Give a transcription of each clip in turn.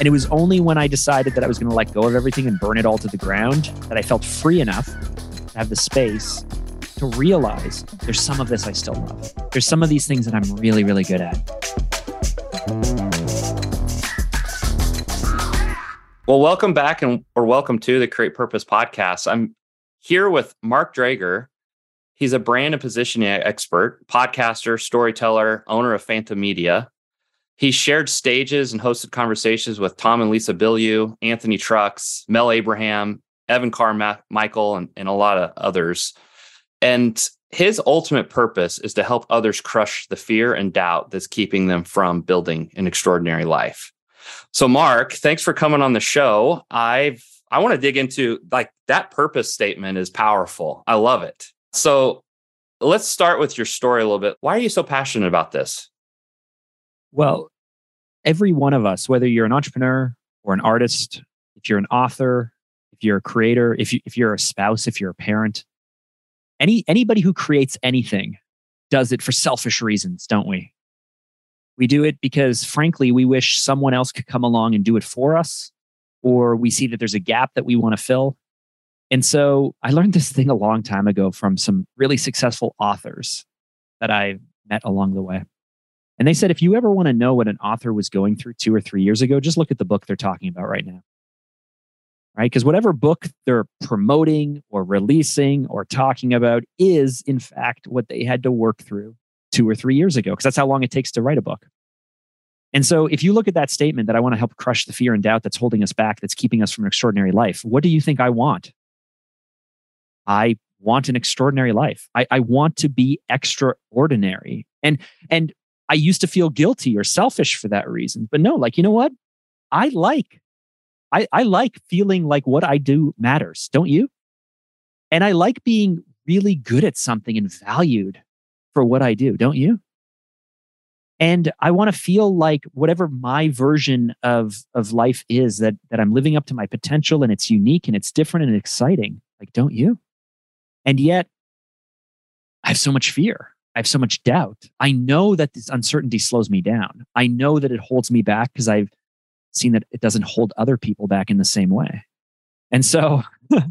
And it was only when I decided that I was going to let go of everything and burn it all to the ground that I felt free enough to have the space to realize there's some of this I still love. There's some of these things that I'm really, really good at. Well, welcome back and or welcome to the Create Purpose podcast. I'm here with Mark Drager. He's a brand and positioning expert, podcaster, storyteller, owner of Phantom Media. He shared stages and hosted conversations with Tom and Lisa Bilyeu, Anthony Trucks, Mel Abraham, Evan Carmichael, and, and a lot of others. And his ultimate purpose is to help others crush the fear and doubt that's keeping them from building an extraordinary life. So, Mark, thanks for coming on the show. I've I want to dig into like that purpose statement is powerful. I love it. So, let's start with your story a little bit. Why are you so passionate about this? Well, every one of us, whether you're an entrepreneur or an artist, if you're an author, if you're a creator, if you if you're a spouse, if you're a parent, any anybody who creates anything does it for selfish reasons, don't we? We do it because frankly, we wish someone else could come along and do it for us, or we see that there's a gap that we want to fill. And so I learned this thing a long time ago from some really successful authors that I met along the way. And they said, if you ever want to know what an author was going through two or three years ago, just look at the book they're talking about right now. Right? Because whatever book they're promoting or releasing or talking about is, in fact, what they had to work through two or three years ago, because that's how long it takes to write a book. And so, if you look at that statement that I want to help crush the fear and doubt that's holding us back, that's keeping us from an extraordinary life, what do you think I want? I want an extraordinary life. I, I want to be extraordinary. And and I used to feel guilty or selfish for that reason. But no, like, you know what? I like, I, I like feeling like what I do matters, don't you? And I like being really good at something and valued for what I do, don't you? And I want to feel like whatever my version of, of life is, that, that I'm living up to my potential and it's unique and it's different and exciting. Like, don't you? And yet, I have so much fear. I have so much doubt. I know that this uncertainty slows me down. I know that it holds me back because I've seen that it doesn't hold other people back in the same way. And so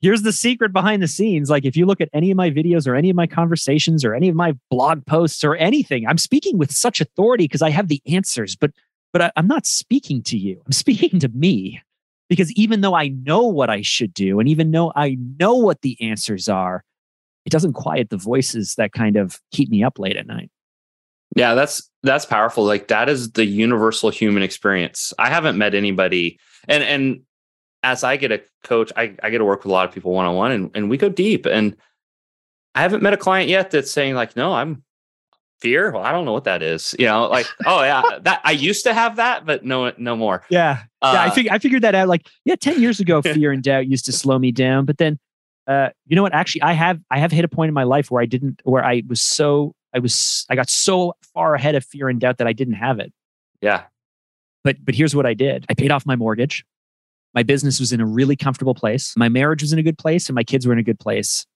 here's the secret behind the scenes. Like if you look at any of my videos or any of my conversations or any of my blog posts or anything, I'm speaking with such authority because I have the answers, but but I, I'm not speaking to you. I'm speaking to me. Because even though I know what I should do, and even though I know what the answers are, it doesn't quiet the voices that kind of keep me up late at night. Yeah, that's that's powerful. Like that is the universal human experience. I haven't met anybody and and as I get a coach, I, I get to work with a lot of people one on one and, and we go deep. And I haven't met a client yet that's saying, like, no, I'm fear. Well, I don't know what that is. You know, like, oh yeah, that I used to have that, but no, no more. Yeah. Uh, yeah. I fig- I figured that out. Like, yeah, 10 years ago, fear and doubt used to slow me down. But then uh, you know what? Actually, I have I have hit a point in my life where I didn't, where I was so I was I got so far ahead of fear and doubt that I didn't have it. Yeah. But but here's what I did. I paid off my mortgage. My business was in a really comfortable place. My marriage was in a good place, and my kids were in a good place.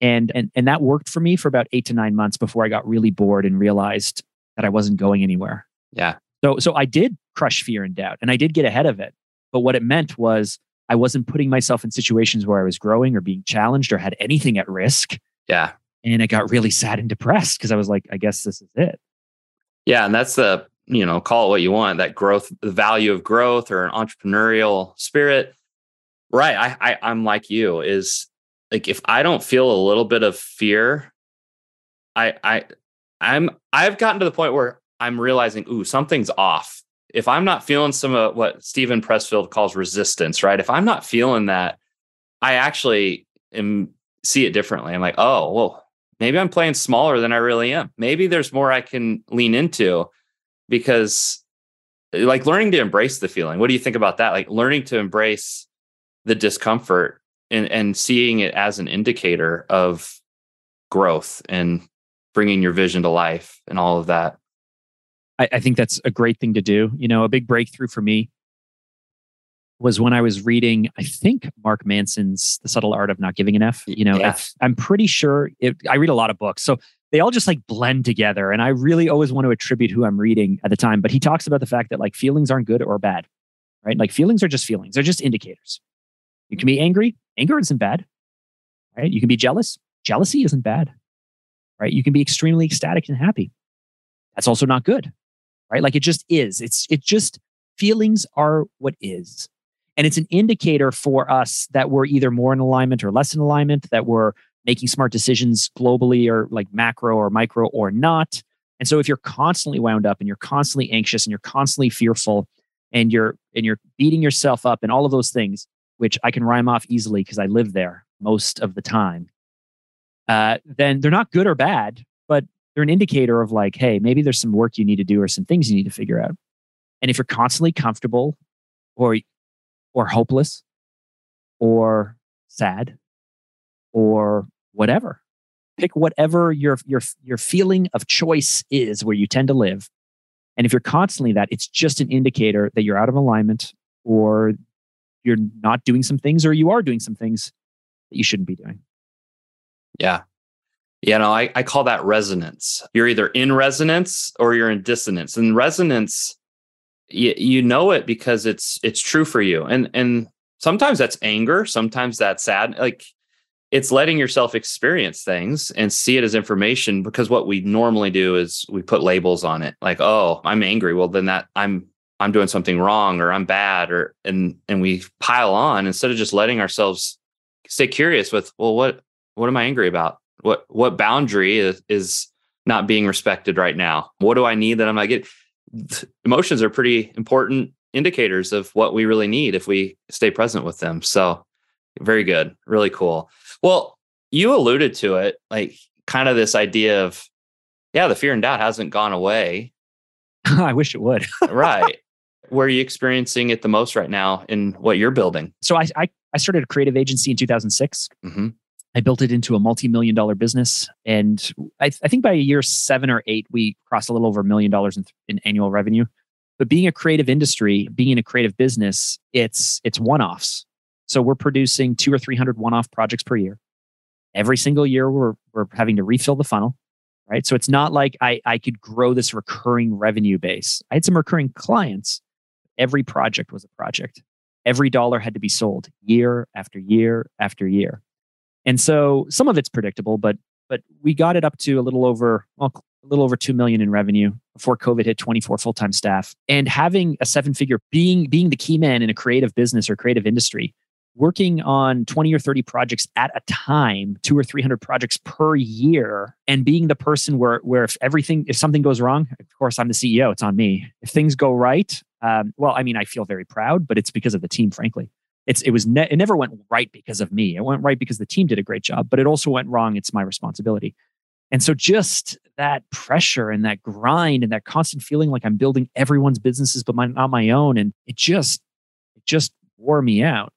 And and and that worked for me for about eight to nine months before I got really bored and realized that I wasn't going anywhere. Yeah. So so I did crush fear and doubt, and I did get ahead of it. But what it meant was I wasn't putting myself in situations where I was growing or being challenged or had anything at risk. Yeah. And I got really sad and depressed because I was like, I guess this is it. Yeah. And that's the, you know, call it what you want, that growth, the value of growth or an entrepreneurial spirit. Right. I, I I'm like you is like if I don't feel a little bit of fear, I I I'm I've gotten to the point where I'm realizing, ooh, something's off if I'm not feeling some of what Steven Pressfield calls resistance, right? If I'm not feeling that, I actually am see it differently. I'm like, oh, well, maybe I'm playing smaller than I really am. Maybe there's more I can lean into because like learning to embrace the feeling. What do you think about that? Like learning to embrace the discomfort and and seeing it as an indicator of growth and bringing your vision to life and all of that. I, I think that's a great thing to do. You know, a big breakthrough for me was when I was reading, I think Mark Manson's The Subtle Art of Not Giving Enough. You know, yeah. I'm pretty sure it, I read a lot of books. So they all just like blend together. And I really always want to attribute who I'm reading at the time. But he talks about the fact that like feelings aren't good or bad. right? Like feelings are just feelings, they're just indicators. You can be angry, anger isn't bad, right? You can be jealous, jealousy isn't bad, right? You can be extremely ecstatic and happy. That's also not good, right? Like it just is. It's, it just, feelings are what is. And it's an indicator for us that we're either more in alignment or less in alignment, that we're making smart decisions globally or like macro or micro or not. And so if you're constantly wound up and you're constantly anxious and you're constantly fearful and you're and you're beating yourself up and all of those things, which I can rhyme off easily because I live there most of the time, uh, then they're not good or bad, they're an indicator of like, hey, maybe there's some work you need to do or some things you need to figure out. And if you're constantly comfortable or or hopeless or sad or whatever, pick whatever your your your feeling of choice is where you tend to live. And if you're constantly that, it's just an indicator that you're out of alignment or you're not doing some things or you are doing some things that you shouldn't be doing. Yeah. You know, I, I call that resonance. You're either in resonance or you're in dissonance. And resonance, you, you know it because it's it's true for you. And and sometimes that's anger, sometimes that's sad. Like it's letting yourself experience things and see it as information because what we normally do is we put labels on it like oh i'm angry well then that i'm i'm doing something wrong or i'm bad or and and we pile on instead of just letting ourselves stay curious with well what what am i angry about what what boundary is, is not being respected right now what do i need that i'm not getting emotions are pretty important indicators of what we really need if we stay present with them so very good really cool well, you alluded to it, like kind of this idea of, yeah, the fear and doubt hasn't gone away. I wish it would. right. Where are you experiencing it the most right now in what you're building? So I I, I started a creative agency in 2006. Mm-hmm. I built it into a multi-million dollar business, and I, I, think by year seven or eight, we crossed a little over a million dollars in, in annual revenue. But being a creative industry, being in a creative business, it's it's one-offs. So we're producing two or 300 one off projects per year. Every single year, we're, we're having to refill the funnel, right? So it's not like I, I could grow this recurring revenue base. I had some recurring clients. Every project was a project. Every dollar had to be sold year after year after year. And so some of it's predictable, but but we got it up to a little over well, a little over 2 million in revenue before covid hit 24 full-time staff and having a seven figure being being the key man in a creative business or creative industry working on 20 or 30 projects at a time, two or 300 projects per year, and being the person where, where if everything, if something goes wrong, of course, I'm the CEO, it's on me. If things go right, um, well, I mean, I feel very proud, but it's because of the team, frankly. It's, it was ne- it never went right because of me. It went right because the team did a great job, but it also went wrong. It's my responsibility. And so just that pressure and that grind and that constant feeling like I'm building everyone's businesses, but my, not my own. And it just, it just wore me out.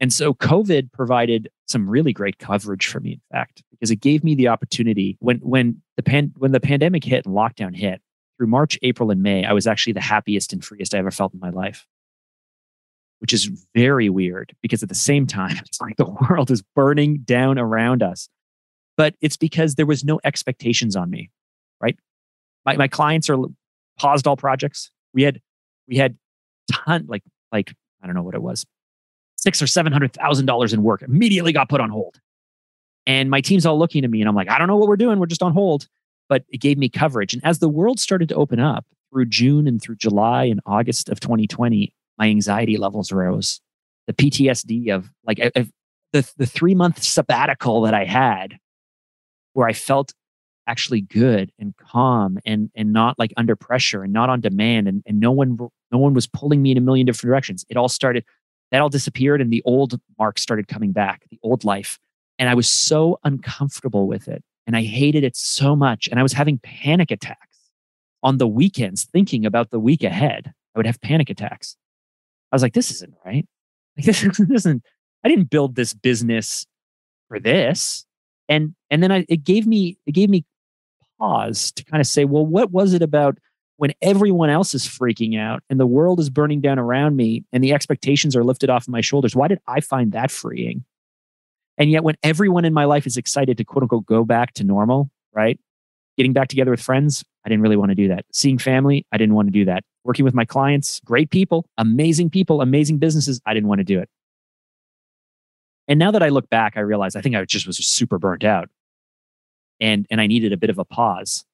And so COVID provided some really great coverage for me, in fact, because it gave me the opportunity when when the pan, when the pandemic hit and lockdown hit through March, April, and May, I was actually the happiest and freest I ever felt in my life. Which is very weird because at the same time, it's like the world is burning down around us. But it's because there was no expectations on me, right? My my clients are paused all projects. We had we had ton like like I don't know what it was, six or seven hundred thousand dollars in work immediately got put on hold. And my team's all looking at me and I'm like, I don't know what we're doing. We're just on hold. But it gave me coverage. And as the world started to open up through June and through July and August of 2020, my anxiety levels rose. The PTSD of like the, the three month sabbatical that I had, where I felt actually good and calm and and not like under pressure and not on demand and, and no one no one was pulling me in a million different directions. It all started that all disappeared and the old Mark started coming back, the old life. And I was so uncomfortable with it. And I hated it so much. And I was having panic attacks on the weekends, thinking about the week ahead. I would have panic attacks. I was like, this isn't right. Like, this isn't, I didn't build this business for this. And and then I, it gave me it gave me pause to kind of say, well, what was it about when everyone else is freaking out and the world is burning down around me and the expectations are lifted off of my shoulders, why did I find that freeing? And yet, when everyone in my life is excited to quote unquote go back to normal, right? Getting back together with friends, I didn't really want to do that. Seeing family, I didn't want to do that. Working with my clients, great people, amazing people, amazing businesses, I didn't want to do it. And now that I look back, I realize I think I just was super burnt out. And and I needed a bit of a pause.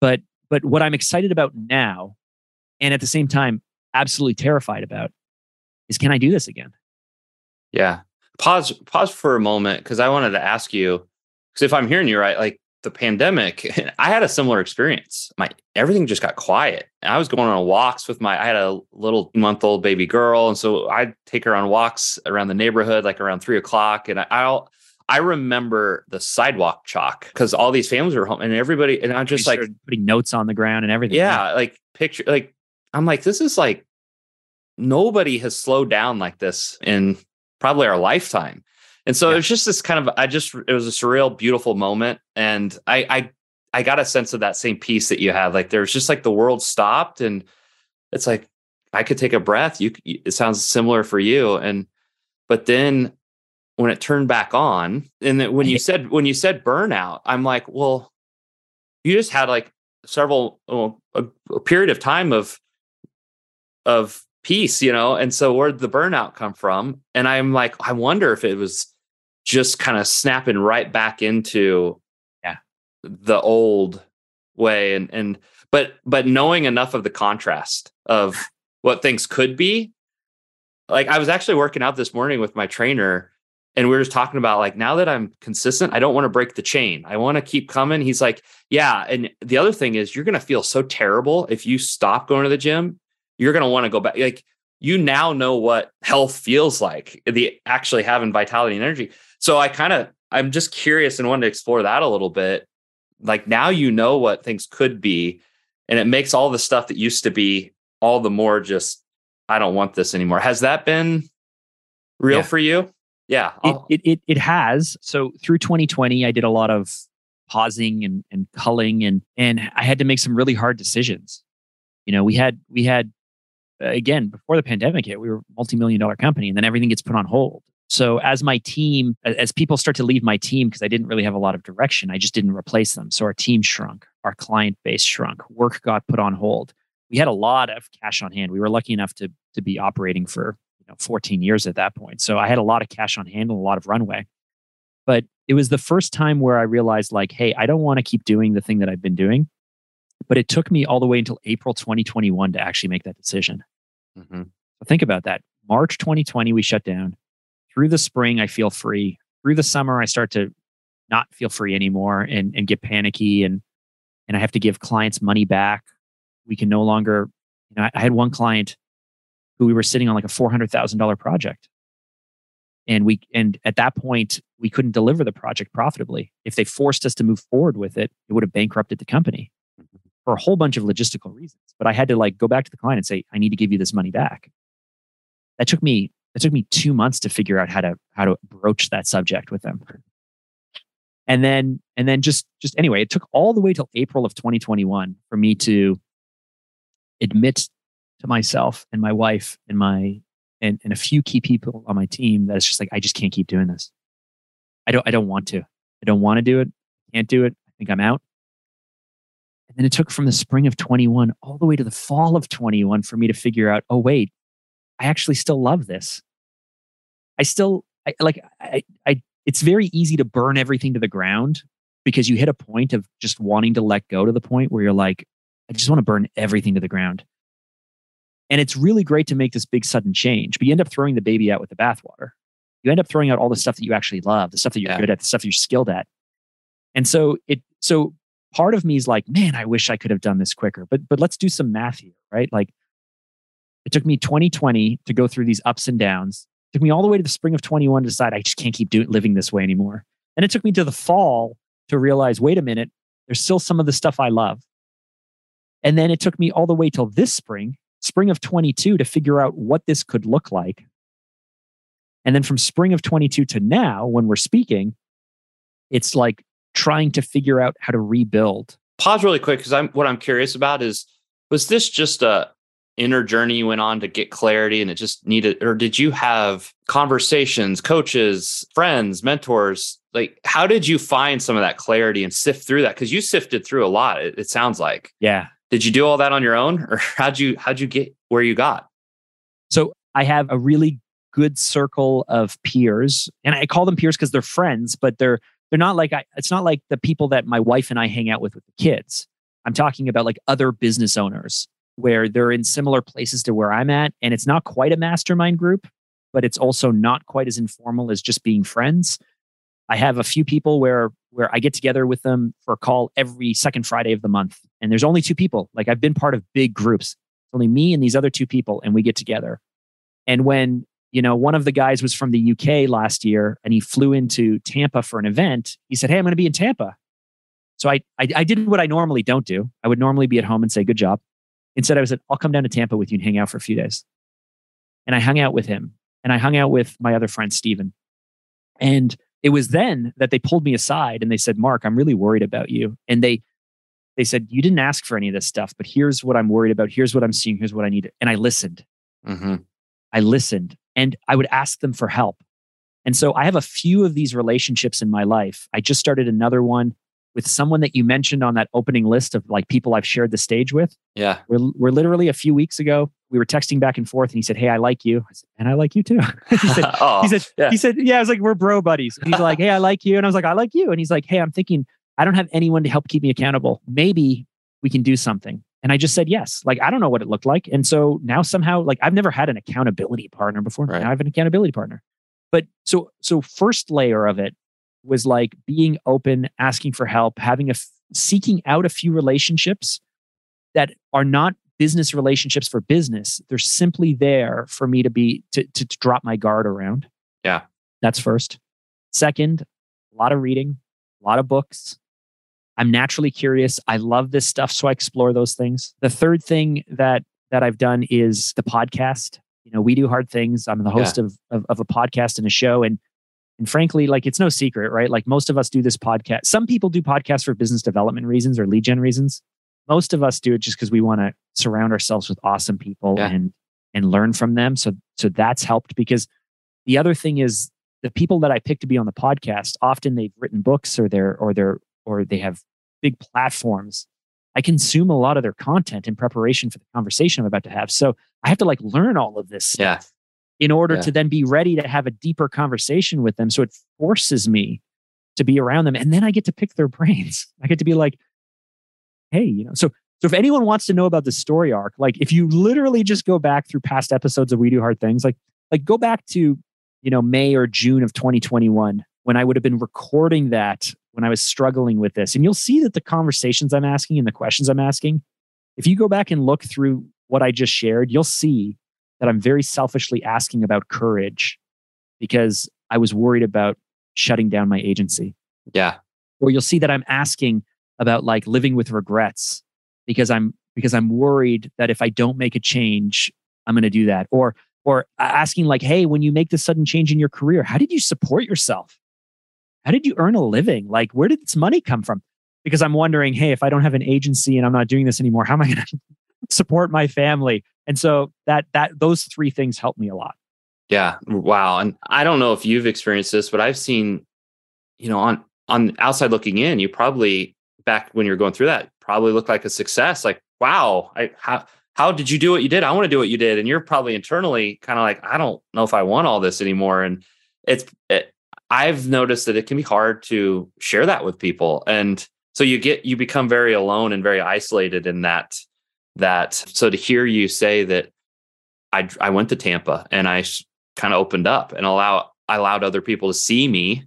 But but what I'm excited about now, and at the same time, absolutely terrified about, is can I do this again? Yeah. Pause pause for a moment because I wanted to ask you, because if I'm hearing you right, like the pandemic, I had a similar experience. My everything just got quiet. I was going on walks with my I had a little month old baby girl. And so I'd take her on walks around the neighborhood, like around three o'clock. And I, I'll I remember the sidewalk chalk because all these families were home and everybody and I'm just like putting notes on the ground and everything. Yeah, like picture like I'm like, this is like nobody has slowed down like this in probably our lifetime. And so yeah. it was just this kind of I just it was a surreal, beautiful moment. And I I I got a sense of that same peace that you have. Like there's just like the world stopped and it's like I could take a breath. You it sounds similar for you. And but then when it turned back on, and then when you said when you said burnout, I'm like, well, you just had like several well, a, a period of time of of peace, you know? And so where'd the burnout come from? And I'm like, I wonder if it was just kind of snapping right back into yeah. the old way and and but but knowing enough of the contrast of what things could be. Like i was actually working out this morning with my trainer and we were just talking about like now that i'm consistent i don't want to break the chain. I want to keep coming. He's like yeah and the other thing is you're going to feel so terrible if you stop going to the gym. You're going to want to go back. Like you now know what health feels like the actually having vitality and energy so I kind of I'm just curious and wanted to explore that a little bit. Like now you know what things could be, and it makes all the stuff that used to be all the more just I don't want this anymore. Has that been real yeah. for you? Yeah, it, it, it it has. So through 2020, I did a lot of pausing and and culling, and and I had to make some really hard decisions. You know, we had we had uh, again before the pandemic hit, we were a multi-million dollar company, and then everything gets put on hold. So as my team, as people start to leave my team because I didn't really have a lot of direction, I just didn't replace them. So our team shrunk, our client base shrunk, work got put on hold. We had a lot of cash on hand. We were lucky enough to to be operating for you know 14 years at that point. So I had a lot of cash on hand and a lot of runway. But it was the first time where I realized like, hey, I don't want to keep doing the thing that I've been doing. But it took me all the way until April 2021 to actually make that decision. Mm-hmm. So think about that. March 2020, we shut down through the spring, I feel free. Through the summer, I start to not feel free anymore and, and get panicky and and I have to give clients money back. We can no longer, you know, I, I had one client who we were sitting on like a four hundred thousand dollar project. And we and at that point we couldn't deliver the project profitably. If they forced us to move forward with it, it would have bankrupted the company mm-hmm. for a whole bunch of logistical reasons. But I had to like go back to the client and say, I need to give you this money back. That took me it took me two months to figure out how to how to broach that subject with them. And then and then just just anyway it took all the way till april of 2021 for me to admit to myself and my wife and my and, and a few key people on my team that it's just like i just can't keep doing this. I don't i don't want to. I don't want to do it. Can't do it. I think i'm out. And then it took from the spring of 21 all the way to the fall of 21 for me to figure out oh wait I actually still love this. I still I, like I, I it's very easy to burn everything to the ground because you hit a point of just wanting to let go to the point where you're like I just want to burn everything to the ground. And it's really great to make this big sudden change, but you end up throwing the baby out with the bathwater. You end up throwing out all the stuff that you actually love, the stuff that you're yeah. good at, the stuff you're skilled at. And so it so part of me is like, man, I wish I could have done this quicker. But but let's do some math here, right? Like it took me 2020 to go through these ups and downs. It took me all the way to the spring of 21 to decide I just can't keep doing living this way anymore. And it took me to the fall to realize, wait a minute, there's still some of the stuff I love. And then it took me all the way till this spring, spring of 22, to figure out what this could look like. And then from spring of 22 to now, when we're speaking, it's like trying to figure out how to rebuild. Pause really quick because I'm what I'm curious about is was this just a inner journey you went on to get clarity and it just needed or did you have conversations coaches friends mentors like how did you find some of that clarity and sift through that? Because you sifted through a lot. It, it sounds like. Yeah. Did you do all that on your own, or how'd you how'd you get where you got? So I have a really good circle of peers, and I call them peers because they're friends, but they're they're not like I, it's not like the people that my wife and I hang out with with the kids. I'm talking about like other business owners where they're in similar places to where I'm at, and it's not quite a mastermind group, but it's also not quite as informal as just being friends. I have a few people where where I get together with them for a call every second Friday of the month. And there's only two people. Like I've been part of big groups. It's only me and these other two people and we get together. And when, you know, one of the guys was from the UK last year and he flew into Tampa for an event, he said, "Hey, I'm going to be in Tampa." So I, I I did what I normally don't do. I would normally be at home and say, "Good job." Instead, I was like, "I'll come down to Tampa with you and hang out for a few days." And I hung out with him and I hung out with my other friend Steven. And it was then that they pulled me aside and they said, Mark, I'm really worried about you. And they they said, You didn't ask for any of this stuff, but here's what I'm worried about. Here's what I'm seeing. Here's what I need. And I listened. Mm-hmm. I listened and I would ask them for help. And so I have a few of these relationships in my life. I just started another one with someone that you mentioned on that opening list of like people I've shared the stage with. Yeah. We're, we're literally a few weeks ago, we were texting back and forth and he said, Hey, I like you. I said, and I like you too. he said, oh, he said, yeah. he said, yeah, I was like, we're bro buddies. And he's like, Hey, I like you. And I was like, I like you. And he's like, Hey, I'm thinking, I don't have anyone to help keep me accountable. Maybe we can do something. And I just said yes. Like, I don't know what it looked like. And so now somehow, like, I've never had an accountability partner before. Right. Now I have an accountability partner. But so, so first layer of it was like being open, asking for help, having a, seeking out a few relationships that are not business relationships for business. They're simply there for me to be, to, to, to drop my guard around. Yeah. That's first. Second, a lot of reading, a lot of books. I'm naturally curious. I love this stuff, so I explore those things. The third thing that that I've done is the podcast. You know, we do hard things. I'm the host of, of of a podcast and a show, and and frankly, like it's no secret, right? Like most of us do this podcast. Some people do podcasts for business development reasons or lead gen reasons. Most of us do it just because we want to surround ourselves with awesome people Yeah. and and learn from them. So so that's helped because the other thing is the people that I pick to be on the podcast, often they've written books or they're or they're or they have big platforms. I consume a lot of their content in preparation for the conversation I'm about to have. So I have to like learn all of this Yeah. In order Yeah. to then be ready to have a deeper conversation with them. So it forces me to be around them. And then I get to pick their brains. I get to be like, hey, you know, so so if anyone wants to know about the story arc, like if you literally just go back through past episodes of We Do Hard Things, like like go back to, you know, May or June of 2021 when I would have been recording that when I was struggling with this. And you'll see that the conversations I'm asking and the questions I'm asking, if you go back and look through what I just shared, you'll see that I'm very selfishly asking about courage because I was worried about shutting down my agency. Yeah. Or you'll see that I'm asking about like living with regrets because I'm because I'm worried that if I don't make a change, I'm going to do that. Or or asking like, "Hey, when you make this sudden change in your career, how did you support yourself? How did you earn a living? Like where did this money come from?" Because I'm wondering, "Hey, if I don't have an agency and I'm not doing this anymore, how am I going to support my family?" And so that that those three things help me a lot. Yeah. Wow. And I don't know if you've experienced this, but I've seen, you know, on on outside looking in, you probably back when you're going through that, probably looked like a success. Like, wow, I how how did you do what you did? I want to do what you did. And you're probably internally kind of like, I don't know if I want all this anymore. And it's it, I've noticed that it can be hard to share that with people. And so you get you become very alone and very isolated in that that so to hear you say that I I went to Tampa and I kind of opened up and allow I allowed other people to see me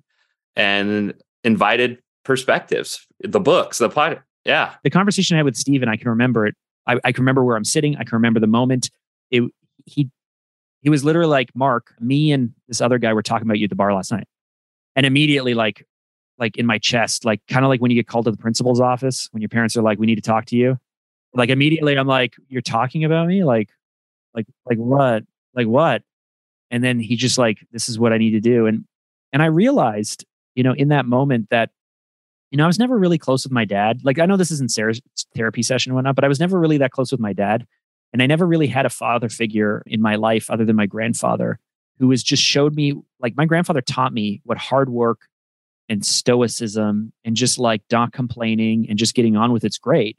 and invited perspectives, the books, the pod. Yeah. the conversation I had with Steven, I can remember it. I, I can remember where I'm sitting. I can remember the moment. It he he was literally like, Mark, me and this other guy were talking about you at the bar last night. And immediately like like in my chest, like kind of like when you get called to the principal's office when your parents are like, we need to talk to you. Like immediately I'm like, You're talking about me? Like, like, like what? Like what? And then he just like, this is what I need to do. And and I realized, you know, in that moment that you know, I was never really close with my dad. Like, I know this isn't Sarah's therapy session and whatnot, but I was never really that close with my dad. And I never really had a father figure in my life other than my grandfather, who was just showed me, like, my grandfather taught me what hard work and stoicism and just like not complaining and just getting on with it's great.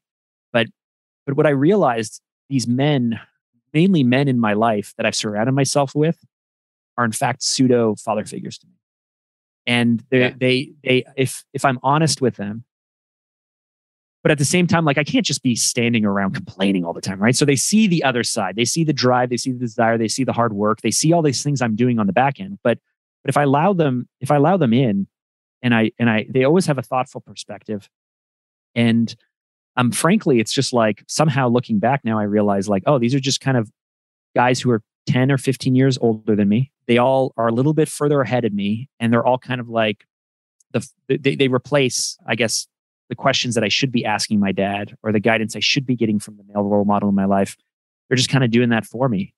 But but what I realized these men, mainly men in my life that I've surrounded myself with, are in fact pseudo father figures to me. And they yeah. they they if if I'm honest with them, but at the same time, like I can't just be standing around complaining all the time, right? So they see the other side, they see the drive, they see the desire, they see the hard work, they see all these things I'm doing on the back end. But but if I allow them, if I allow them in, and I and I they always have a thoughtful perspective. And um frankly, it's just like somehow looking back now, I realize like, oh, these are just kind of guys who are 10 or 15 years older than me. They all are a little bit further ahead of me, and they're all kind of like the they, they replace, I guess, the questions that I should be asking my dad or the guidance I should be getting from the male role model in my life. They're just kind of doing that for me.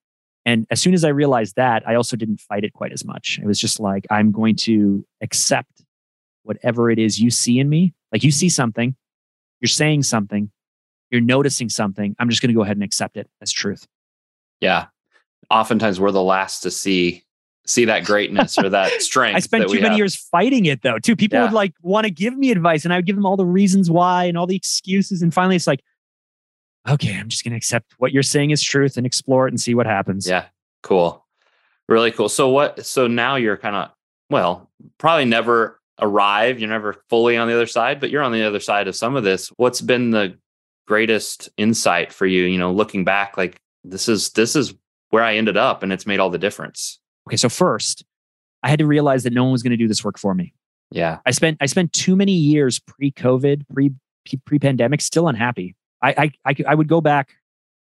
And as soon as I realized that, I also didn't fight it quite as much. It was just like, I'm going to accept whatever it is you see in me. Like you see something, you're saying something, you're noticing something. I'm just going to go ahead and accept it as truth. Yeah. Oftentimes we're the last to see see that greatness or that strength. I spent too many have. years fighting it though, too. People yeah. would like want to give me advice and I would give them all the reasons why and all the excuses. And finally it's like, okay, I'm just going to accept what you're saying is truth and explore it and see what happens. Yeah. Cool. Really cool. So what, so now you're kind of, well, probably never arrive. You're never fully on the other side, but you're on the other side of some of this. What's been the greatest insight for you? You know, looking back, like this is this is where I ended up, and it's made all the difference. Okay, so first, I had to realize that no one was going to do this work for me. Yeah, I spent I spent too many years pre-COVID, pre pre pandemic, still unhappy. I, I I I would go back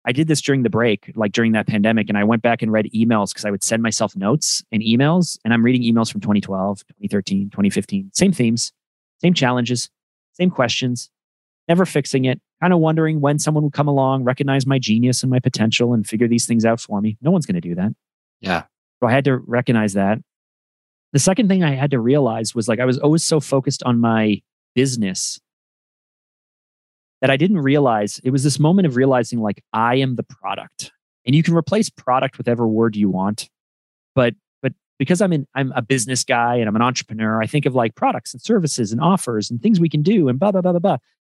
I did this during the break, like during that pandemic, and I went back and read emails because I would send myself notes and emails. And I'm reading emails from 2012, 2013, 2015, same themes, same challenges, same questions, never fixing it, kind of wondering when someone would come along, recognize my genius and my potential, and figure these things out for me. No one's going to do that. Yeah. So I had to recognize that. The second thing I had to realize was like I was always so focused on my business that I didn't realize it was this moment of realizing like I am the product. And you can replace product with whatever word you want. But but because I'm in I'm a business guy and I'm an entrepreneur, I think of like products and services and offers and things we can do and blah blah blah blah blah.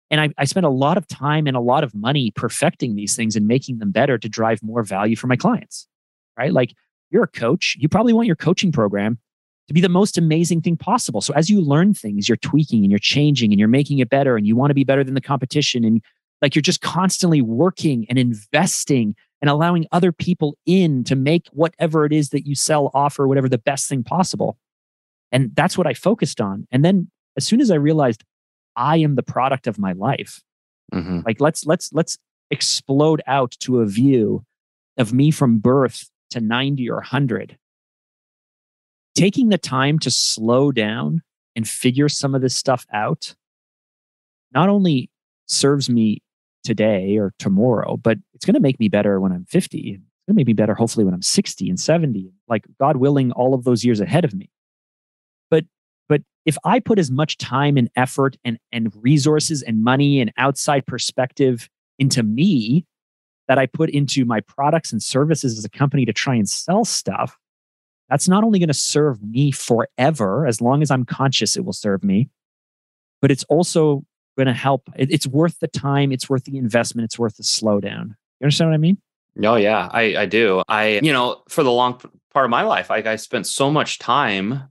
And I, I spent a lot of time and a lot of money perfecting these things and making them better to drive more value for my clients. Right. Like you're a coach, you probably want your coaching program to be the most amazing thing possible. So as you learn things, you're tweaking and you're changing and you're making it better and you want to be better than the competition and like you're just constantly working and investing and allowing other people in to make whatever it is that you sell offer whatever the best thing possible. And that's what I focused on. And then as soon as I realized I am the product of my life, mm-hmm. like let's let's let's explode out to a view of me from birth to 90 or 100 taking the time to slow down and figure some of this stuff out not only serves me today or tomorrow, but it's going to make me better when I'm 50. It's going to make me better, hopefully, when I'm 60 and 70, like God willing, all of those years ahead of me. But but if I put as much time and effort and, and resources and money and outside perspective into me that I put into my products and services as a company to try and sell stuff, that's not only going to serve me forever, as long as I'm conscious, it will serve me, but it's also going to help. It's worth the time, it's worth the investment, it's worth the slowdown. You understand what I mean? Oh, yeah, I, I do. I, you know, for the long part of my life, I, I spent so much time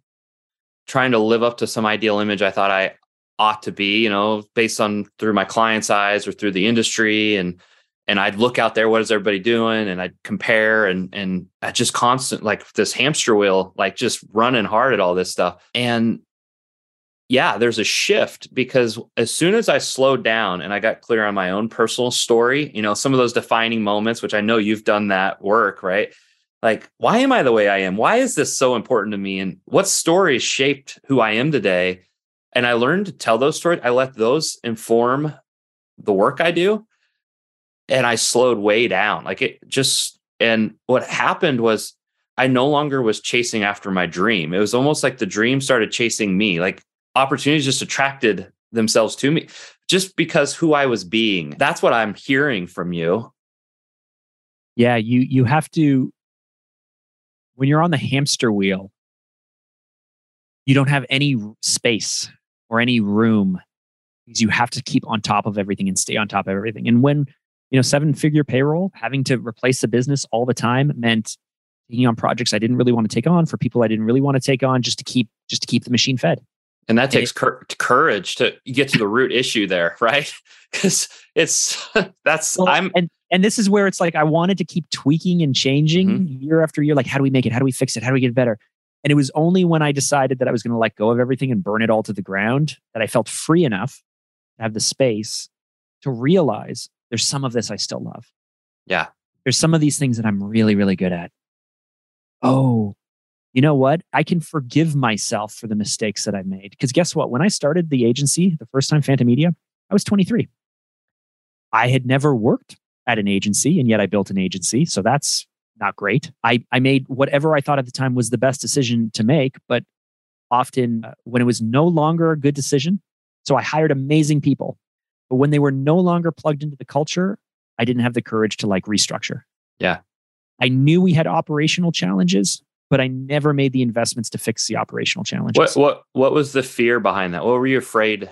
trying to live up to some ideal image I thought I ought to be, you know, based on through my client's eyes or through the industry. And and I'd look out there, what is everybody doing? And I'd compare and and I just constant like this hamster wheel, like just running hard at all this stuff. And yeah, there's a shift because as soon as I slowed down and I got clear on my own personal story, you know, some of those defining moments, which I know you've done that work, right? Like, why am I the way I am? Why is this so important to me? And what stories shaped who I am today? And I learned to tell those stories. I let those inform the work I do and I slowed way down. Like it just, and what happened was I no longer was chasing after my dream. It was almost like the dream started chasing me. Like opportunities just attracted themselves to me just because who I was being. That's what I'm hearing from you. Yeah, you you have to when you're on the hamster wheel, you don't have any space or any room because you have to keep on top of everything and stay on top of everything. And when, you know, seven figure payroll, having to replace the business all the time meant taking on projects I didn't really want to take on for people I didn't really want to take on just to keep just to keep the machine fed. And that takes cur- courage to get to the root issue there, right? Because it's that's well, I'm and and this is where it's like I wanted to keep tweaking and changing mm-hmm. year after year. Like, how do we make it? How do we fix it? How do we get better? And it was only when I decided that I was going to let go of everything and burn it all to the ground that I felt free enough to have the space to realize there's some of this I still love. Yeah. There's some of these things that I'm really, really good at. Oh, you know what? I can forgive myself for the mistakes that I made. Because guess what? When I started the agency the first time, Phantom Media, I was 23. I had never worked at an agency, and yet I built an agency. So that's not great. I, I made whatever I thought at the time was the best decision to make, but often uh, when it was no longer a good decision, so I hired amazing people, but when they were no longer plugged into the culture, I didn't have the courage to like restructure. Yeah. I knew we had operational challenges, but I never made the investments to fix the operational challenges. What what what was the fear behind that? What were you afraid?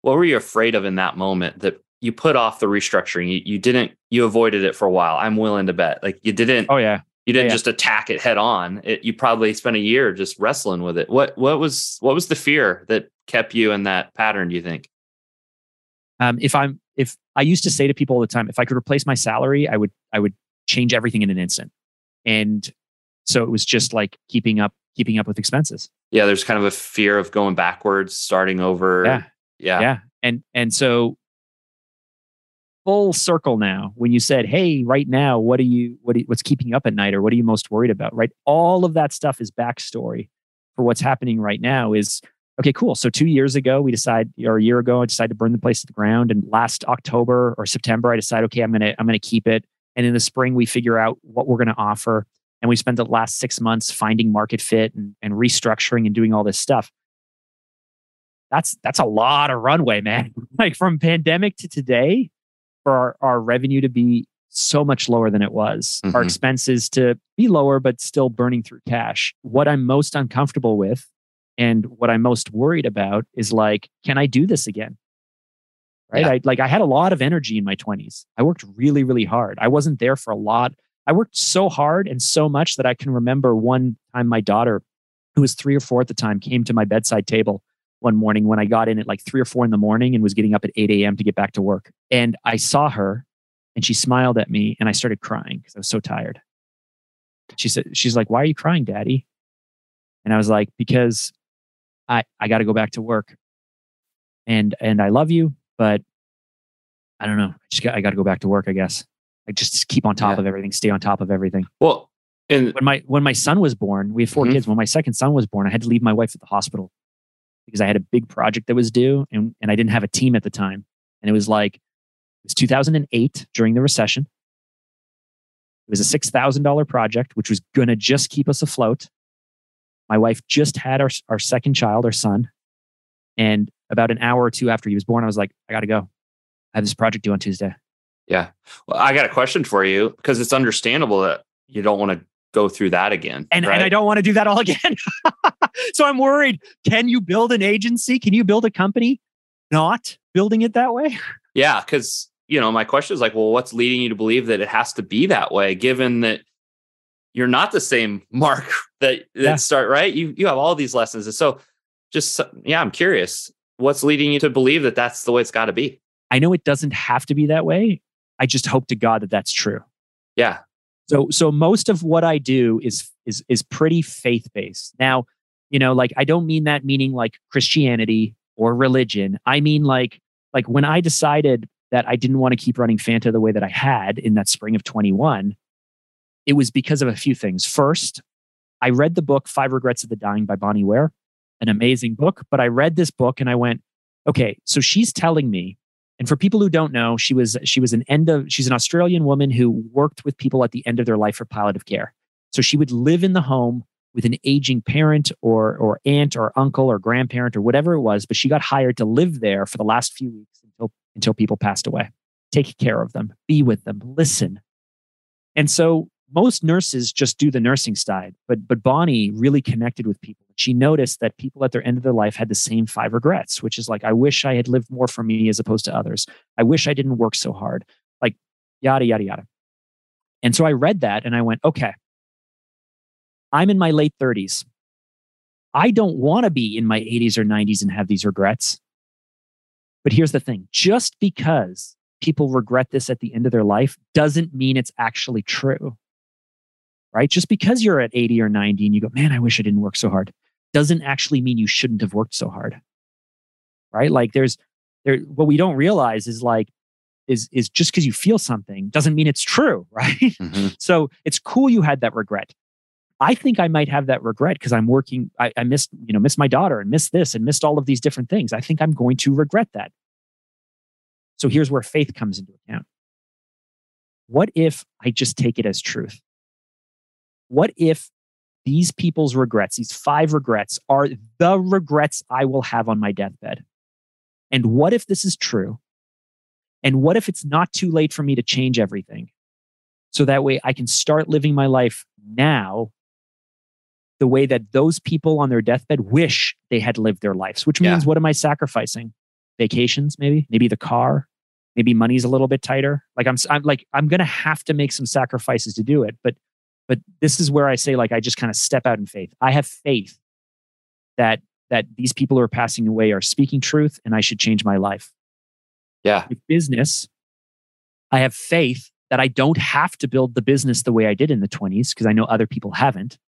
What were you afraid of in that moment that you put off the restructuring? You, you didn't you avoided it for a while. I'm willing to bet. Like you didn't Oh yeah. You didn't yeah, just attack it head on. It, you probably spent a year just wrestling with it. What what was what was the fear that kept you in that pattern? Do you think? Um, if I'm if I used to say to people all the time, if I could replace my salary, I would I would change everything in an instant. And so it was just like keeping up keeping up with expenses. Yeah, there's kind of a fear of going backwards, starting over. Yeah, yeah, yeah. And and so full circle now when you said hey right now what are you what are you, what's keeping you up at night or what are you most worried about right all of that stuff is backstory for what's happening right now is okay cool. So two years ago we decided or a year ago i decided to burn the place to the ground. And last october or september i decided okay i'm gonna i'm gonna keep it. And in the spring we figure out what we're gonna offer. And we spent the last six months finding market fit and, and restructuring and doing all this stuff. That's that's a lot of runway man. Like from pandemic to today for our, our revenue to be so much lower than it was, mm-hmm. our expenses to be lower, but still burning through cash. What I'm most uncomfortable with and what I'm most worried about is like, can I do this again? Right. Yeah. I like I had a lot of energy in my 20s. I worked really, really hard. I wasn't there for a lot. I worked so hard and so much that I can remember one time my daughter, who was three or four at the time, came to my bedside table one morning when I got in at like three or four in the morning and was getting up at 8 a.m. to get back to work. And I saw her and she smiled at me and I started crying because I was so tired. She said, She's like, Why are you crying, daddy? And I was like, Because I, I got to go back to work. And and I love you, but I don't know. I just got, I got to go back to work, I guess. I just keep on top yeah. of everything, stay on top of everything. Well, and when my when my son was born, we have 4 mm-hmm. kids. When my second son was born, I had to leave my wife at the hospital because I had a big project that was due and, and I didn't have a team at the time. And it was like, it was 2008 during the recession. It was a $6,000 project, which was going to just keep us afloat. My wife just had our, our second child, our son. And about an hour or two after he was born, I was like, I got to go. I have this project due on Tuesday. Yeah. Well, I got a question for you because it's understandable that you don't want to go through that again. And, right? and I don't want to do that all again. so I'm worried. Can you build an agency? Can you build a company not building it that way? Yeah. Cause, you know, my question is like, well, what's leading you to believe that it has to be that way, given that you're not the same Mark that, that yeah. start, right? You, you have all these lessons. And so just, yeah, I'm curious. What's leading you to believe that that's the way it's got to be? I know it doesn't have to be that way. I just hope to God that that's true. Yeah. So so most of what I do is is is pretty faith based. Now, you know, like I don't mean that meaning like Christianity or religion. I mean like like when I decided that I didn't want to keep running Phantom the way that I had in that spring of 21, it was because of a few things. First, I read the book Five Regrets of the Dying by Bronnie Ware, an amazing book, but I read this book and I went, okay, so she's telling me and for people who don't know, she was she was an end of she's an Australian woman who worked with people at the end of their life for palliative care. So she would live in the home with an aging parent or or aunt or uncle or grandparent or whatever it was, but she got hired to live there for the last few weeks until until people passed away. Take care of them, be with them, listen. And so most nurses just do the nursing side, but but Bronnie really connected with people. she noticed that people at their end of their life had the same five regrets, which is like, I wish I had lived more for me as opposed to others. I wish I didn't work so hard, like yada, yada, yada. And so I read that and I went, okay, I'm in my late 30s. I don't want to be in my 80s or 90s and have these regrets. But here's the thing just because people regret this at the end of their life doesn't mean it's actually true. Right? Just because you're at 80 or 90 and you go, man, I wish I didn't work so hard, doesn't actually mean you shouldn't have worked so hard. Right? Like there's there what we don't realize is like is is just because you feel something doesn't mean it's true, right? Mm-hmm. so it's cool you had that regret. I think I might have that regret because I'm working. I, I missed, you know, missed my daughter and missed this and missed all of these different things. I think I'm going to regret that. So here's where faith comes into account. What if I just take it as truth? What if these people's regrets, these five regrets, are the regrets I will have on my deathbed? And what if this is true? And what if it's not too late for me to change everything? So that way I can start living my life now the way that those people on their deathbed wish they had lived their lives, which means yeah. what am I sacrificing? Vacations, maybe, maybe the car, maybe money's a little bit tighter. Like I'm, I'm like, I'm going to have to make some sacrifices to do it. But, but this is where I say, like, I just kind of step out in faith. I have faith that, that these people who are passing away are speaking truth and I should change my life. Yeah. With business, I have faith that I don't have to build the business the way I did in the 20s because I know other people haven't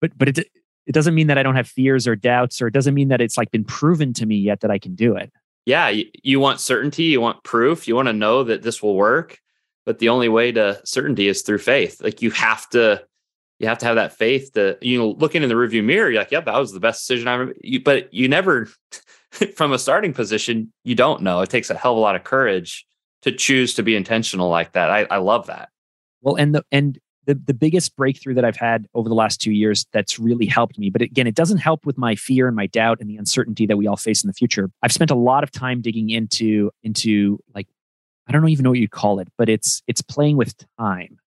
but but it it doesn't mean that I don't have fears or doubts, or it doesn't mean that it's like been proven to me yet that I can do it. Yeah, you, you want certainty, you want proof, you want to know that this will work. But the only way to certainty is through faith. Like you have to, you have to have that faith to you know looking in the review mirror. You're like, yep, that was the best decision I ever. You, but you never, from a starting position, you don't know. It takes a hell of a lot of courage to choose to be intentional like that. I, I love that. Well, and the and the, the biggest breakthrough that I've had over the last two years that's really helped me. But again, it doesn't help with my fear and my doubt and the uncertainty that we all face in the future. I've spent a lot of time digging into into like I don't even know what you'd call it, but it's it's playing with time.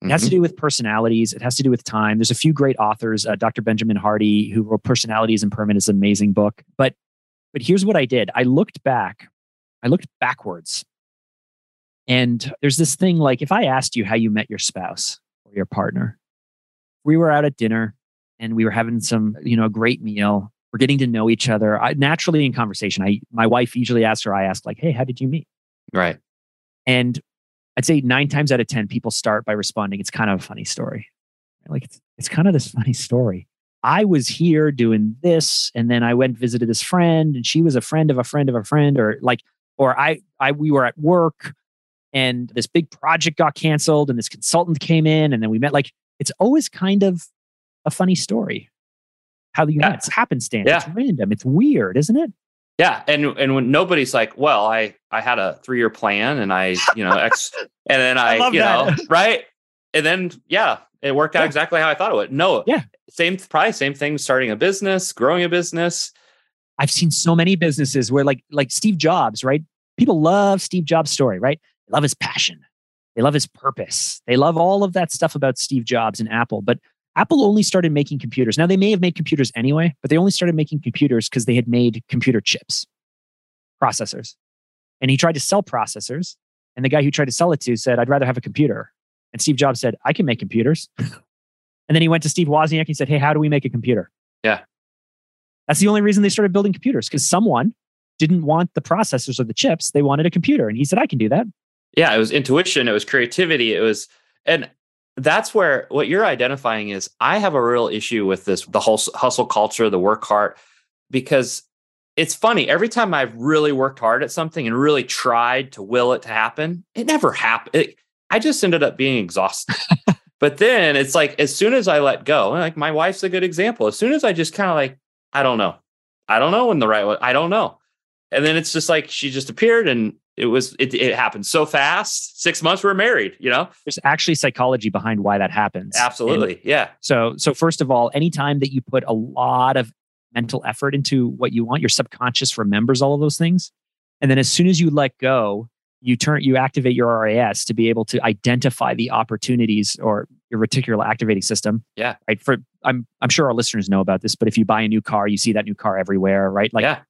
It mm-hmm. has to mm-hmm. do with personalities. It has to do with time. There's a few great authors, uh, Dr. Benjamin Hardy, who wrote Personality Isn't Permanent, amazing book. But but here's what I did. I looked back. I looked backwards. And there's this thing like if I asked you how you met your spouse, or your partner. We were out at dinner and we were having some, you know, a great meal. We're getting to know each other. I, naturally in conversation, I my wife usually asks her, I ask like, "Hey, how did you meet?" Right. And I'd say nine times out of ten, people start by responding, "It's kind of a funny story." Like it's it's kind of this funny story. I was here doing this, and then I went visited this friend, and she was a friend of a friend of a friend, or like, or I I we were at work and this big project got canceled and this consultant came in and then we met like it's always kind of a funny story how the yeah. it's happenstance yeah. it's random it's weird isn't it yeah and and when nobody's like well i i had a three year plan and i you know ex and then i, I you that. know right and then yeah it worked out yeah. exactly how i thought it would no yeah same probably same thing starting a business growing a business i've seen so many businesses where like like steve jobs right people love steve jobs story right they love his passion. They love his purpose. They love all of that stuff about Steve Jobs and Apple. But Apple only started making computers. Now, they may have made computers anyway, but they only started making computers because they had made computer chips, processors. And he tried to sell processors. And the guy who tried to sell it to said, I'd rather have a computer. And Steve Jobs said, I can make computers. and then he went to Steve Wozniak and said, Hey, how do we make a computer? Yeah. That's the only reason they started building computers because someone didn't want the processors or the chips. They wanted a computer. And he said, I can do that yeah, it was intuition, it was creativity, it was, and that's where what you're identifying is I have a real issue with this, the whole hustle culture, the work hard, because it's funny. Every time I've really worked hard at something and really tried to will it to happen, it never happened. I just ended up being exhausted. but then it's like, as soon as I let go, like my wife's a good example. As soon as I just kind of like, I don't know, I don't know when the right way, I don't know. And then it's just like she just appeared and it was it, it happened so fast. Six months we are married. You know, there's actually psychology behind why that happens. Absolutely, and yeah. So so first of all, anytime that you put a lot of mental effort into what you want, your subconscious remembers all of those things, and then as soon as you let go, you turn you activate your RAS to be able to identify the opportunities or your reticular activating system. Yeah. Right. For I'm I'm sure our listeners know about this, but if you buy a new car, you see that new car everywhere, right? Like yeah.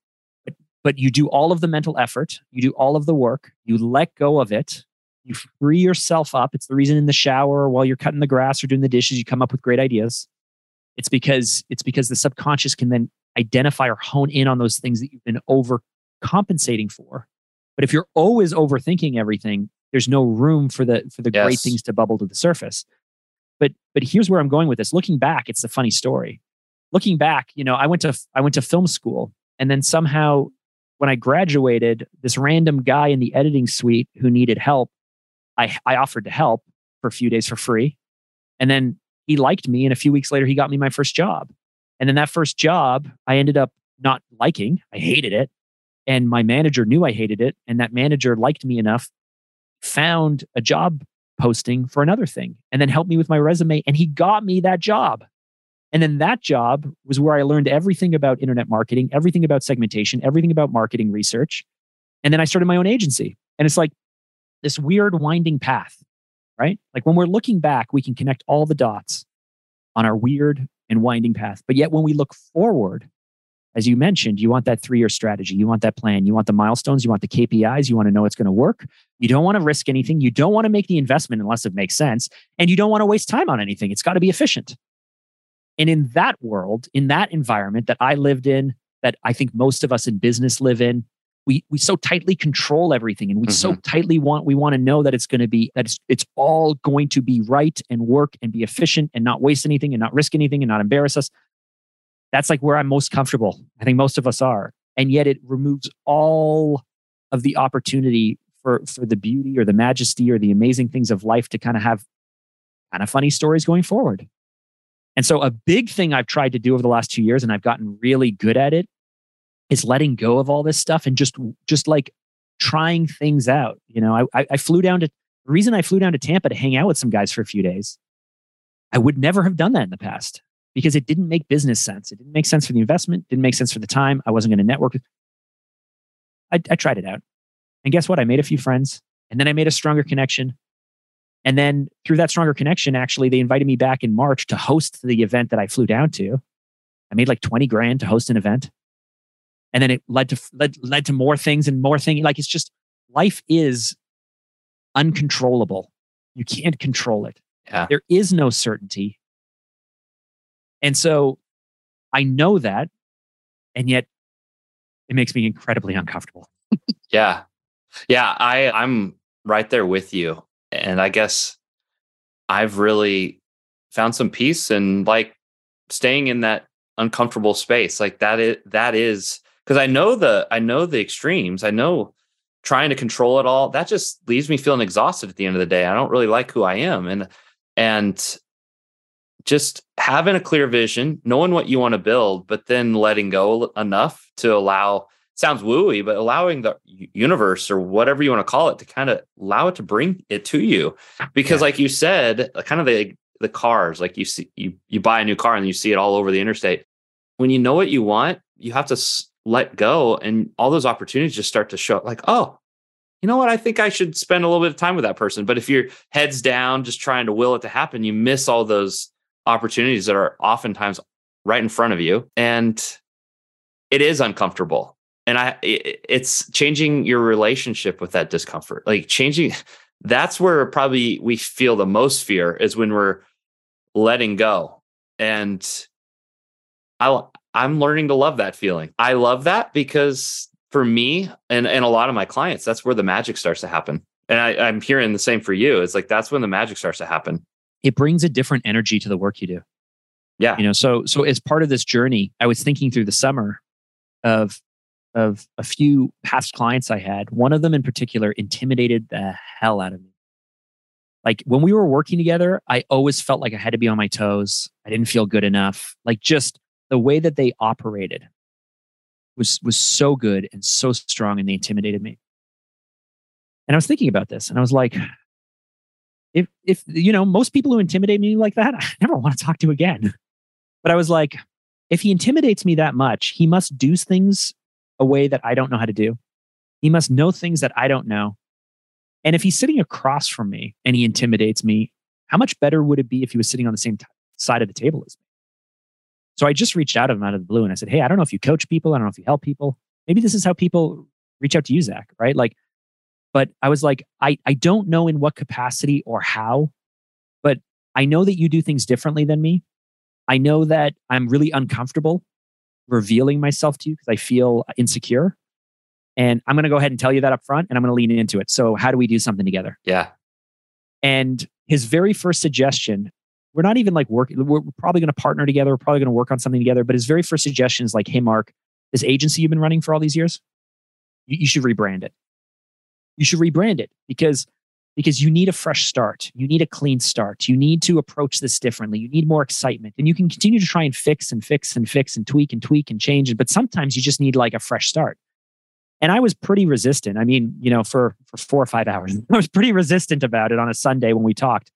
But, you do all of the mental effort, you do all of the work, you let go of it, you free yourself up. It's the reason in the shower while you're cutting the grass or doing the dishes, you come up with great ideas. It's because it's because the subconscious can then identify or hone in on those things that you've been overcompensating for. But if you're always overthinking everything, there's no room for the for the yes. great things to bubble to the surface. But but here's where I'm going with this. Looking back, it's a funny story. Looking back, you know, I went to I went to film school and then somehow when I graduated, this random guy in the editing suite who needed help, I I offered to help for a few days for free. And then he liked me and a few weeks later he got me my first job. And then that first job, I ended up not liking. I hated it. And my manager knew I hated it. And that manager liked me enough, found a job posting for another thing, and then helped me with my resume. And he got me that job. And then that job was where I learned everything about internet marketing, everything about segmentation, everything about marketing research. And then I started my own agency. And it's like this weird winding path, right? Like when we're looking back, we can connect all the dots on our weird and winding path. But yet when we look forward, as you mentioned, you want that three year strategy. You want that plan. You want the milestones. You want the KPIs. You want to know it's going to work. You don't want to risk anything. You don't want to make the investment unless it makes sense. And you don't want to waste time on anything. It's got to be efficient. And in that world, in that environment that I lived in, that I think most of us in business live in, we we so tightly control everything and we mm-hmm. so tightly want we want to know that it's going to be that it's, it's all going to be right and work and be efficient and not waste anything and not risk anything and not embarrass us that's like where I'm most comfortable. I think most of us are. And yet it removes all of the opportunity for, for the beauty or the majesty or the amazing things of life to kind of have kind of funny stories going forward. And so a big thing I've tried to do over the last two years, and I've gotten really good at it, is letting go of all this stuff and just just like trying things out. You know, I I flew down to the reason I flew down to Tampa to hang out with some guys for a few days. I would never have done that in the past because it didn't make business sense. It didn't make sense for the investment, didn't make sense for the time. I wasn't going to network. I, I tried it out. And guess what? I made a few friends and then I made a stronger connection. And then through that stronger connection, actually, they invited me back in March to host the event that I flew down to. I made like 20 grand to host an event. And then it led to led, led to more things and more things. Like it's just life is uncontrollable. You can't control it. Yeah. There is no certainty. And so I know that, and yet it makes me incredibly uncomfortable. yeah. Yeah. I, I'm right there with you. And I guess I've really found some peace and like staying in that uncomfortable space. Like that is that is because I know the I know the extremes. I know trying to control it all. That just leaves me feeling exhausted at the end of the day. I don't really like who I am. And and just having a clear vision, knowing what you want to build, but then letting go enough to allow sounds wooey, but allowing the universe or whatever you want to call it to kind of allow it to bring it to you. Because, yeah. like you said, uh, kind of the the cars, like you see, you you buy a new car and you see it all over the interstate. When you know what you want, you have to let go, and all those opportunities just start to show up. Like, oh, you know what? I think I should spend a little bit of time with that person. But if you're heads down, just trying to will it to happen, you miss all those opportunities that are oftentimes right in front of you and it is uncomfortable and i it's changing your relationship with that discomfort like changing that's where probably we feel the most fear is when we're letting go. And i i'm learning to love that feeling. I love that because for me and and a lot of my clients that's where the magic starts to happen. And I, i'm hearing the same for you. It's like that's when the magic starts to happen. It brings a different energy to the work you do. Yeah. You know, so so as part of this journey, I was thinking through the summer of of a few past clients I had. One of them in particular intimidated the hell out of me. Like when we were working together, I always felt like I had to be on my toes. I didn't feel good enough. Like just the way that they operated was was so good and so strong and they intimidated me. And I was thinking about this and I was like, if if you know most people who intimidate me like that, I never want to talk to again. But I was like, if he intimidates me that much, he must do things a way that I don't know how to do. He must know things that I don't know. And if he's sitting across from me and he intimidates me, how much better would it be if he was sitting on the same t- side of the table as me? So I just reached out to him out of the blue and I said, Hey, I don't know if you coach people. I don't know if you help people. Maybe this is how people reach out to you, Zach, right? Like, but I was like, I, I don't know in what capacity or how, but I know that you do things differently than me. I know that I'm really uncomfortable revealing myself to you because I feel insecure. And I'm going to go ahead and tell you that up front and I'm going to lean into it. So, how do we do something together? Yeah. And his very first suggestion, we're not even like working, we're probably going to partner together. We're probably going to work on something together. But his very first suggestion is like, hey, Mark, this agency you've been running for all these years, you, you should rebrand it. You should rebrand it because because you need a fresh start. You need a clean start. You need to approach this differently. You need more excitement. And you can continue to try and fix and fix and fix and tweak and tweak and change it. But sometimes you just need like a fresh start. And I was pretty resistant. I mean, you know, for, for four or five hours, I was pretty resistant about it on a Sunday when we talked.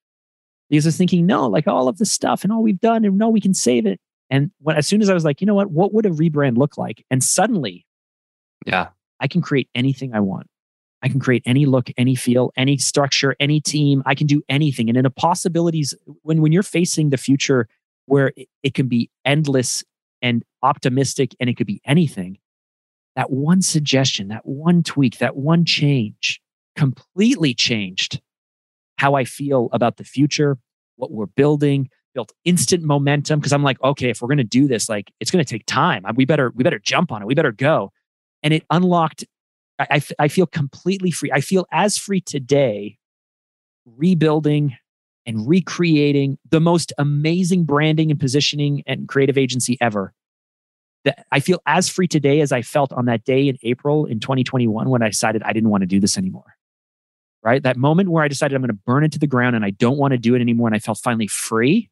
Because I was thinking, no, like all of the stuff and all we've done, and no, we can save it. And when as soon as I was like, you know what, what would a rebrand look like? And suddenly, yeah, I can create anything I want. I can create any look, any feel, any structure, any team. I can do anything. And in the possibilities, when, when you're facing the future where it, it can be endless and optimistic and it could be anything, that one suggestion, that one tweak, that one change completely changed how I feel about the future, what we're building, built instant momentum. Cause I'm like, okay, if we're going to do this, like it's going to take time. We better, we better jump on it. We better go. And it unlocked I, I feel completely free. I feel as free today rebuilding and recreating the most amazing branding and positioning and creative agency ever. That I feel as free today as I felt on that day in April in 2021 when I decided I didn't want to do this anymore. Right? That moment where I decided I'm going to burn it to the ground and I don't want to do it anymore and I felt finally free.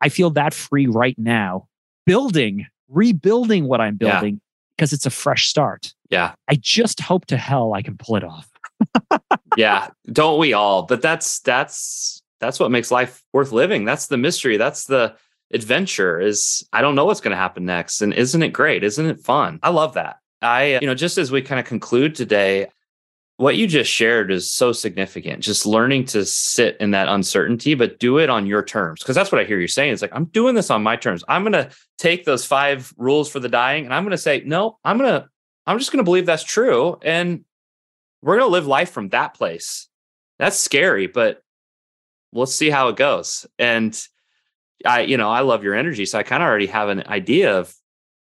I feel that free right now, building, rebuilding what I'm building because it's a fresh start. Yeah. I just hope to hell I can pull it off. yeah, don't we all? But that's that's that's what makes life worth living. That's the mystery. That's the adventure is I don't know what's going to happen next and isn't it great? Isn't it fun? I love that. I you know just as we kind of conclude today, what you just shared is so significant. Just learning to sit in that uncertainty, but do it on your terms. Because that's what I hear you saying. It's like, I'm doing this on my terms. I'm going to take those five rules for the dying and I'm going to say, no, I'm going to, I'm just going to believe that's true. And we're going to live life from that place. That's scary, but let's see how it goes. And I, you know, I love your energy. So I kind of already have an idea of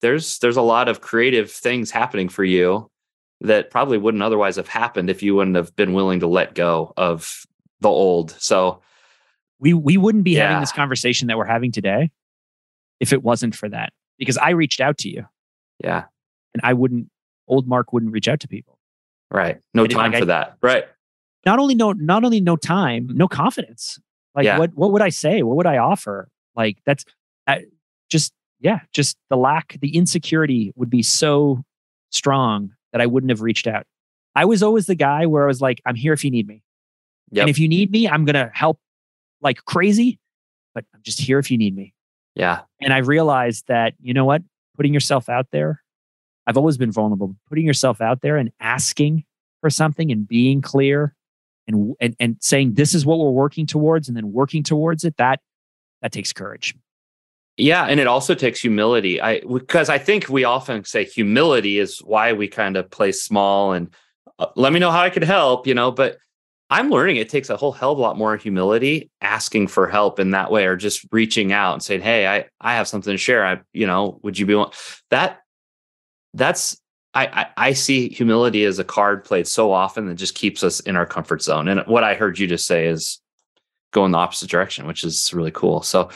there's, there's a lot of creative things happening for you that probably wouldn't otherwise have happened if you wouldn't have been willing to let go of the old. So we we wouldn't be yeah. having this conversation that we're having today if it wasn't for that. Because I reached out to you. Yeah. And I wouldn't old Mark wouldn't reach out to people. Right. No time like, for I, that. Right. Not only no not only no time, no confidence. Like yeah. what what would I say? What would I offer? Like that's I, just yeah, just the lack, the insecurity would be so strong that I wouldn't have reached out. I was always the guy where I was like, I'm here if you need me. Yep. And if you need me, I'm going to help like crazy, but I'm just here if you need me. Yeah. And I realized that, you know what? Putting yourself out there, I've always been vulnerable. Putting yourself out there and asking for something and being clear and, and, and saying, this is what we're working towards and then working towards it, that, that takes courage. Yeah, and it also takes humility. I because I think we often say humility is why we kind of play small and uh, let me know how I could help, you know, but I'm learning it takes a whole hell of a lot more humility asking for help in that way or just reaching out and saying, "Hey, I I have something to share. I, you know, would you be one?" That that's I, I, I see humility as a card played so often that just keeps us in our comfort zone. And what I heard you just say is go in the opposite direction, which is really cool. So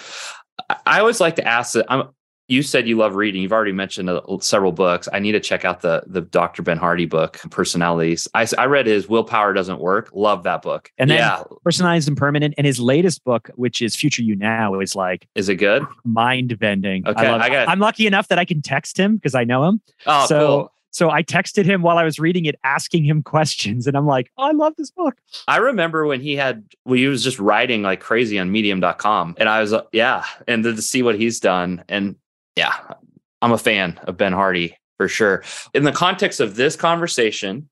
I always like to ask that. I'm, you said you love reading. You've already mentioned uh, several books. I need to check out the the Dr. Ben Hardy book, Personalities. I, I read his Willpower Doesn't Work. Love that book. And then yeah. Personality Isn't Permanent. And his latest book, which is Future You Now, is like is it good? Mind bending. Okay, I, I got. I'm lucky enough that I can text him because I know him. Oh, so cool. So I texted him while I was reading it, asking him questions. And I'm like, oh, I love this book. I remember when he had, well, he was just writing like crazy on medium.com. And I was, uh, yeah. And to see what he's done. And yeah, I'm a fan of Ben Hardy for sure. In the context of this conversation,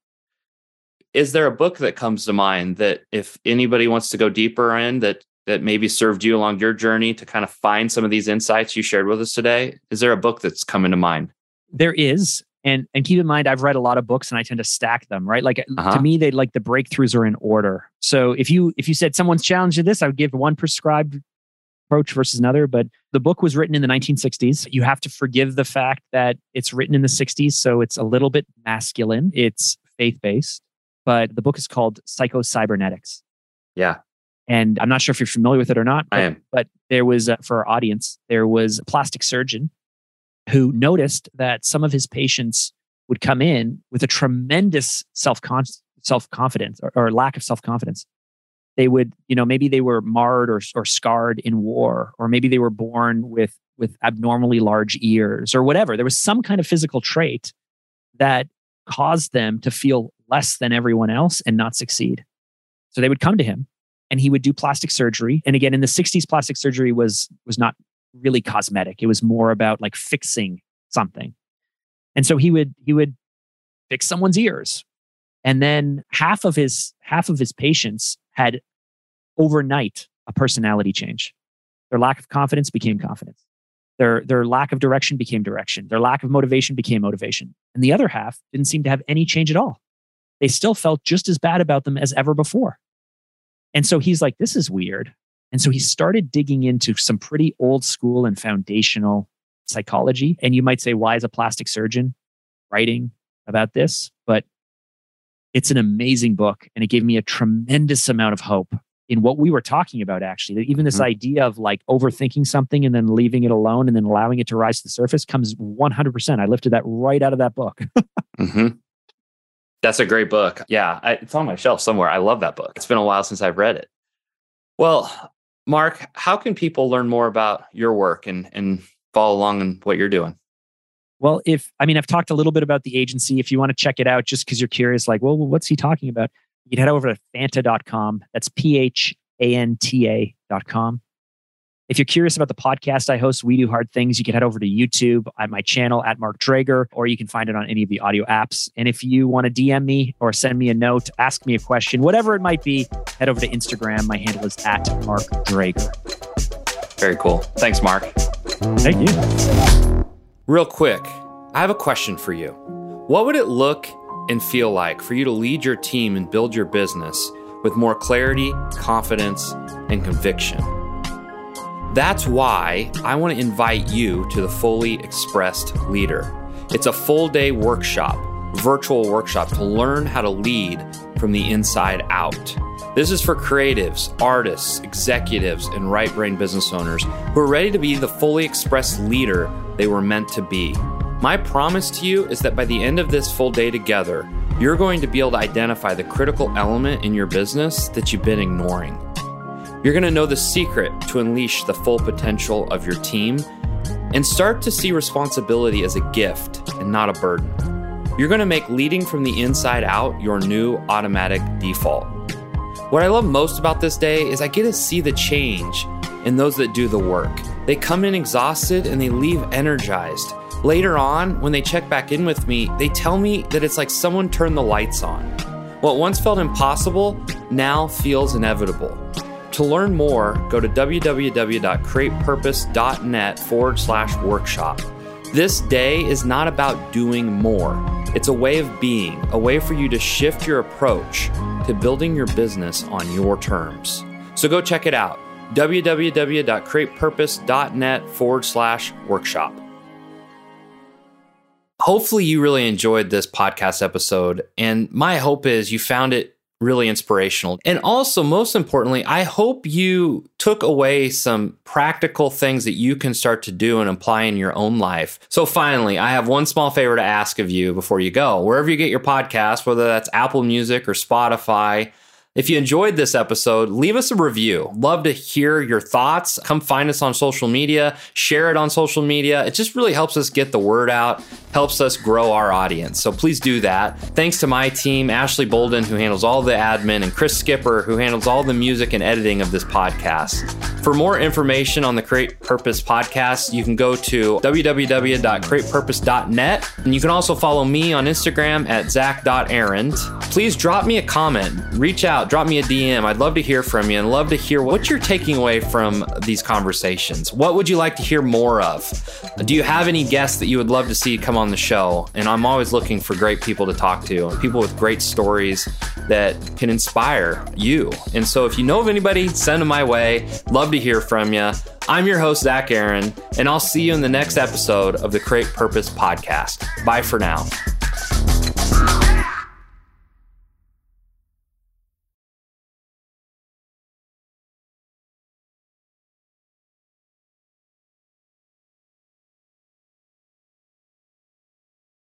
is there a book that comes to mind that if anybody wants to go deeper in that that maybe served you along your journey to kind of find some of these insights you shared with us today? Is there a book that's coming to mind? There is. And and keep in mind, I've read a lot of books and I tend to stack them, right? Like uh-huh. to me, they like the breakthroughs are in order. So if you if you said someone's challenging this, I would give one prescribed approach versus another. But the book was written in the 1960s. You have to forgive the fact that it's written in the 60s, so it's a little bit masculine. It's faith based, but the book is called Psycho Cybernetics. Yeah. And I'm not sure if you're familiar with it or not. But, I am. But there was, uh, for our audience, there was a plastic surgeon who noticed that some of his patients would come in with a tremendous self self confidence or, or, lack of self confidence. They would, you know, maybe they were marred or, or scarred in war, or maybe they were born with with abnormally large ears or whatever. There was some kind of physical trait that caused them to feel less than everyone else and not succeed. So they would come to him and he would do plastic surgery. And again, in the 60s, plastic surgery was was not really cosmetic. It was more about like fixing something. And so he would he would fix someone's ears. And then half of his half of his patients had overnight a personality change. Their lack of confidence became confidence. Their their lack of direction became direction. Their lack of motivation became motivation. And the other half didn't seem to have any change at all. They still felt just as bad about them as ever before. And so he's like, this is weird. And so he started digging into some pretty old school and foundational psychology. And you might say, why is a plastic surgeon writing about this? But it's an amazing book. And it gave me a tremendous amount of hope in what we were talking about, actually. Even this mm-hmm. idea of like overthinking something and then leaving it alone and then allowing it to rise to the surface comes 100%. I lifted that right out of that book. mm-hmm. That's a great book. Yeah, I, it's on my shelf somewhere. I love that book. It's been a while since I've read it. Well, Mark, how can people learn more about your work and, and follow along in what you're doing? Well, if I mean, I've talked a little bit about the agency. If you want to check it out, just because you're curious, like, well, what's he talking about? You can head over to phanta.com. That's P H A N T A.com. If you're curious about the podcast I host, We Do Hard Things, you can head over to YouTube at my channel at Mark Drager, or you can find it on any of the audio apps. And if you want to DM me or send me a note, ask me a question, whatever it might be, head over to Instagram. My handle is at Mark Drager. Very cool. Thanks, Mark. Thank you. Real quick, I have a question for you. What would it look and feel like for you to lead your team and build your business with more clarity, confidence, and conviction? That's why I want to invite you to the Fully Expressed Leader. It's a full day workshop, virtual workshop to learn how to lead from the inside out. This is for creatives, artists, executives, and right brain business owners who are ready to be the fully expressed leader they were meant to be. My promise to you is that by the end of this full day together, you're going to be able to identify the critical element in your business that you've been ignoring. You're going to know the secret to unleash the full potential of your team and start to see responsibility as a gift and not a burden. You're going to make leading from the inside out your new automatic default. What I love most about this day is I get to see the change in those that do the work. They come in exhausted and they leave energized. Later on, when they check back in with me, they tell me that it's like someone turned the lights on. What once felt impossible now feels inevitable. To learn more, go to www.createpurpose.net forward slash workshop. This day is not about doing more. It's a way of being, a way for you to shift your approach to building your business on your terms. So go check it out www.createpurpose.net forward slash workshop. Hopefully, you really enjoyed this podcast episode. And my hope is you found it really inspirational. And also, most importantly, I hope you took away some practical things that you can start to do and apply in your own life. So, finally, I have one small favor to ask of you before you go. Wherever you get your podcast, whether that's Apple Music or Spotify, if you enjoyed this episode, leave us a review. Love to hear your thoughts. Come find us on social media, share it on social media. It just really helps us get the word out, helps us grow our audience. So please do that. Thanks to my team, Ashley Bolden, who handles all the admin, and Chris Skipper, who handles all the music and editing of this podcast. For more information on the Create Purpose podcast, you can go to www.createpurpose.net. And you can also follow me on Instagram at zach.arend. please drop me a comment, reach out, drop me a DM. I'd love to hear from you and love to hear what you're taking away from these conversations. What would you like to hear more of? Do you have any guests that you would love to see come on the show? And I'm always looking for great people to talk to, people with great stories that can inspire you. And so if you know of anybody, send them my way. Love to hear from you. I'm your host, Zach Arend, and I'll see you in the next episode of the Create Purpose podcast. Bye for now.